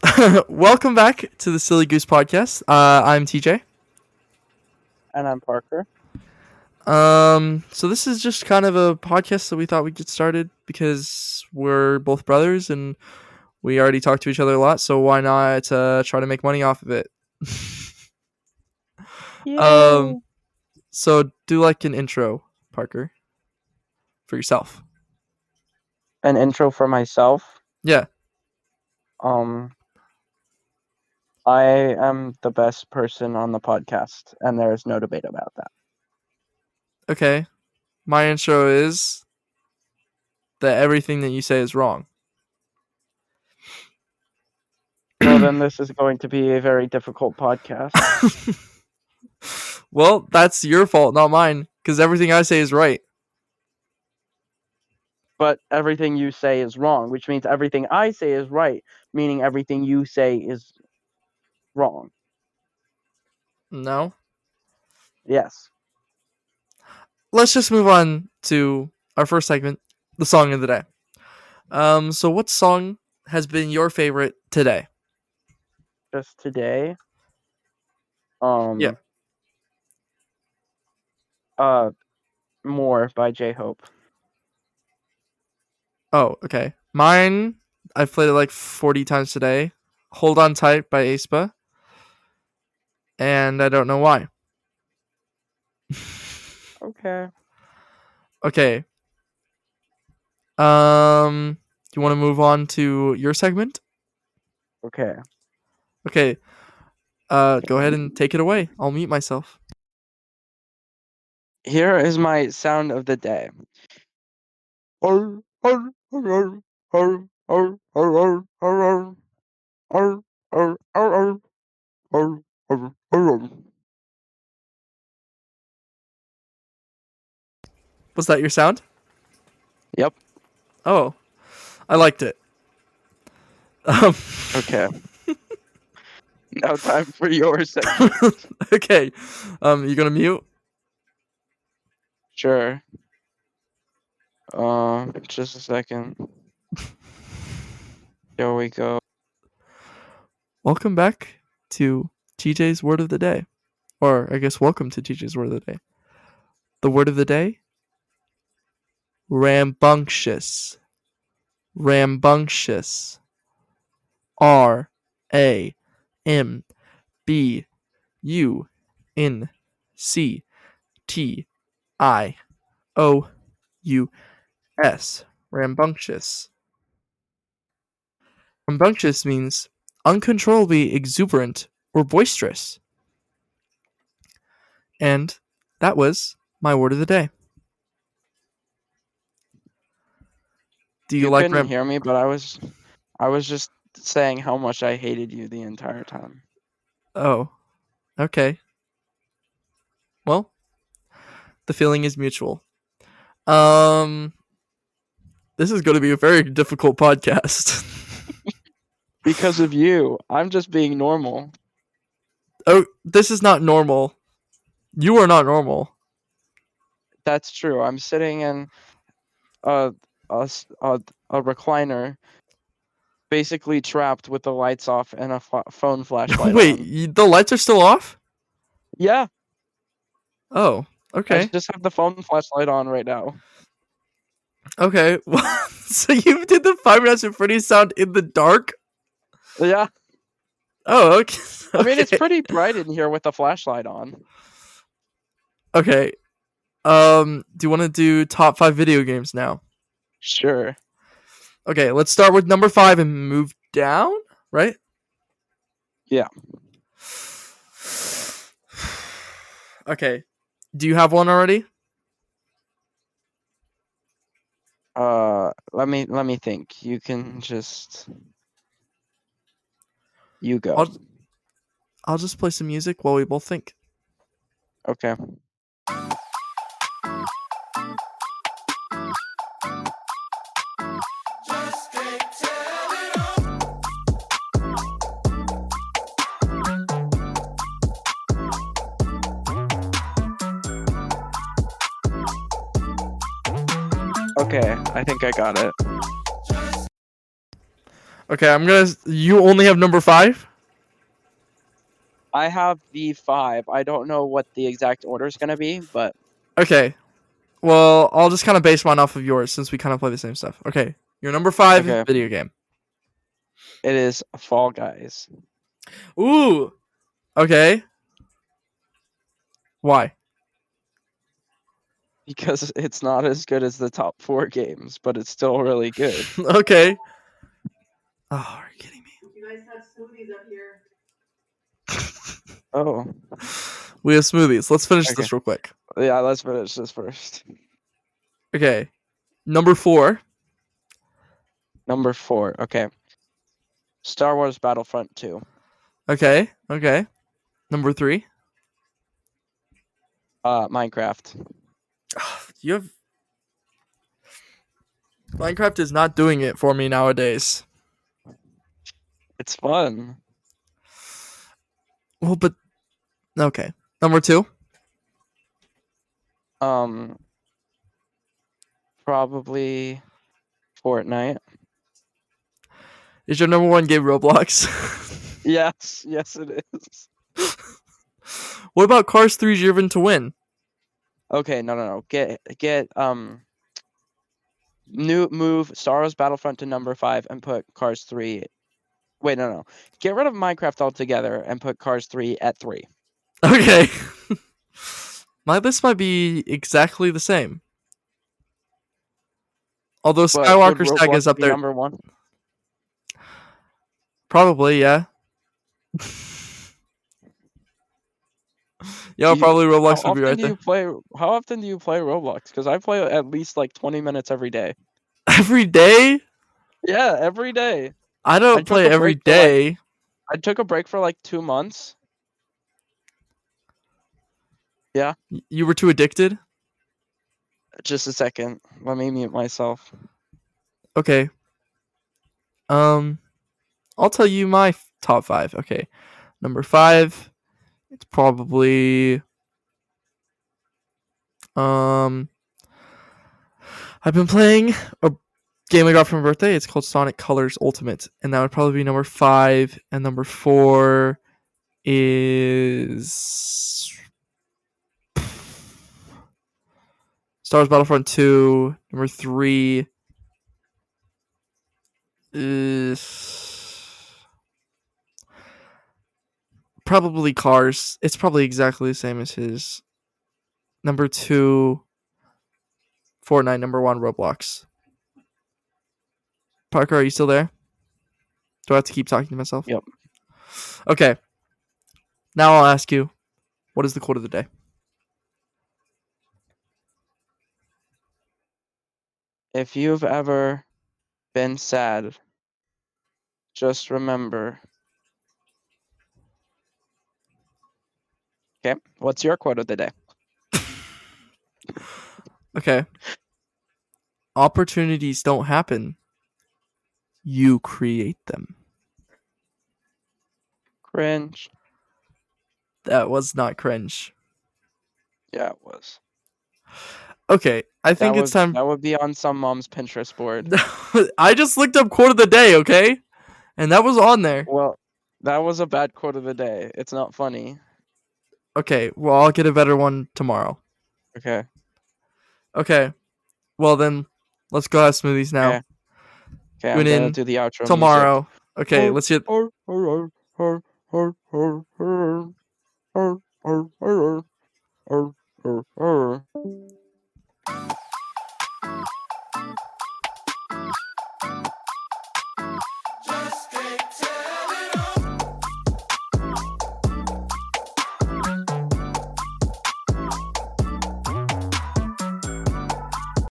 Welcome back to the Silly Goose Podcast. Uh, I'm TJ. And I'm Parker. Um, so this is just kind of a podcast that we thought we'd get started because we're both brothers and we already talk to each other a lot. So why not uh, try to make money off of it? um, so do like an intro, Parker, for yourself. An intro for myself. Yeah. Um, I am the best person on the podcast, and there is no debate about that. Okay. My intro is that everything that you say is wrong. Well, then this is going to be a very difficult podcast. well, that's your fault, not mine, because everything I say is right. But everything you say is wrong, which means everything I say is right, meaning everything you say is wrong. No. Yes. Let's just move on to our first segment, the song of the day. Um, so what song has been your favorite today? Just today. Um. Yeah. Uh, more by J Hope. Oh, okay. Mine, I've played it like 40 times today. Hold On Tight by aespa. And I don't know why. okay. Okay. Um, do you want to move on to your segment? Okay. Okay. Uh, go ahead and take it away. I'll mute myself. Here is my sound of the day. Was that your sound? Yep. Oh, I liked it. Um, okay. now time for your segment. okay. Um, you gonna mute? Sure. Uh, just a second. There we go. Welcome back to TJ's word of the day, or I guess welcome to TJ's word of the day. The word of the day: rambunctious. Rambunctious. R A M B U N C T I O U S. Rambunctious. Rambunctious means uncontrollably exuberant or boisterous. And that was my word of the day. Do you, You like couldn't hear me, but I was, I was just saying how much I hated you the entire time. Oh, okay. Well, the feeling is mutual. Um, this is going to be a very difficult podcast. Because of you, I'm just being normal. Oh, this is not normal. You are not normal. That's true. I'm sitting in a a a recliner, basically trapped with the lights off and a phone flashlight. Wait, on. the lights are still off? Yeah. Oh, I okay. just have the phone flashlight on right now. Okay. so you did the Five Nights at Freddy's sound in the dark? Yeah. Oh, okay. I mean, it's pretty bright in here with the flashlight on. Okay. Um, do you want to do top five video games now? Sure. Okay, let's start with number five and move down, right? Yeah. Okay. Do you have one already? Uh, let me let me think. You can just you go. I'll, I'll just play some music while we both think. Okay. Okay, I think I got it. Okay, I'm gonna. You only have number five. I have the five. I don't know what the exact order is gonna be, but Okay. Well, I'll just kind of base mine off of yours since we kind of play the same stuff. Okay, your number five Okay. video game. it is Fall Guys. Ooh. Okay. Why? Because it's not as good as the top four games, but it's still really good. okay. Oh, are you kidding me? You guys have smoothies up here. Oh, We have smoothies. Let's finish this Okay. real quick. yeah. Let's finish this first. Okay. Number four. Number four. Okay. Star Wars Battlefront 2. Okay. Okay. Number three. Uh, Minecraft. You have. Minecraft is not doing it for me nowadays. It's fun. Well, but. Okay. Number two. Um, probably Fortnite. Is your number one game Roblox? Yes, yes, it is. what about Cars 3 Driven to Win? Okay, no, no, no. Get get um. New move Star Wars Battlefront to number five and put Cars three. Wait, no, no. Get rid of Minecraft altogether and put Cars three at three. Okay. My list might be exactly the same. Although Skywalker Saga is up there. Number one. Probably, yeah. yeah, You- probably Roblox how would be often right do there. you play? How often do you play Roblox? Because I play at least like twenty minutes every day. Every day? Yeah, every day. I don't took play every for, like- I took a break for like two months. Yeah. You were too addicted? Just a second. Let me mute myself. Okay. Um, I'll tell you my f- top five. Okay, number five, it's probably um. I've been playing a game I got for my birthday. It's called Sonic Colors Ultimate, and that would probably be number five. And number four is Star Wars Battlefront Two. Number three is probably Cars. It's probably exactly the same as his. Number two, Fortnite. Number one, Roblox. Parker, are you still there? Do I have to keep talking to myself? Yep. Okay. Now I'll ask you, what is the quote of the day? If you've ever been sad, just remember. Okay, what's your quote of the day? Okay. Opportunities don't happen. You create them. Cringe. That was not cringe. Yeah, it was. Okay, I think that it's would, time. That would be on some mom's Pinterest board. I just looked up quote of the day, okay? And that was on there. well, that was a bad quote of the day. It's not funny. Okay, well, I'll get a better one tomorrow. Okay. Okay. Well, then, let's go have smoothies now. Okay. Okay, Tune in to the outro tomorrow. Music. Okay, let's get. Or, or, or,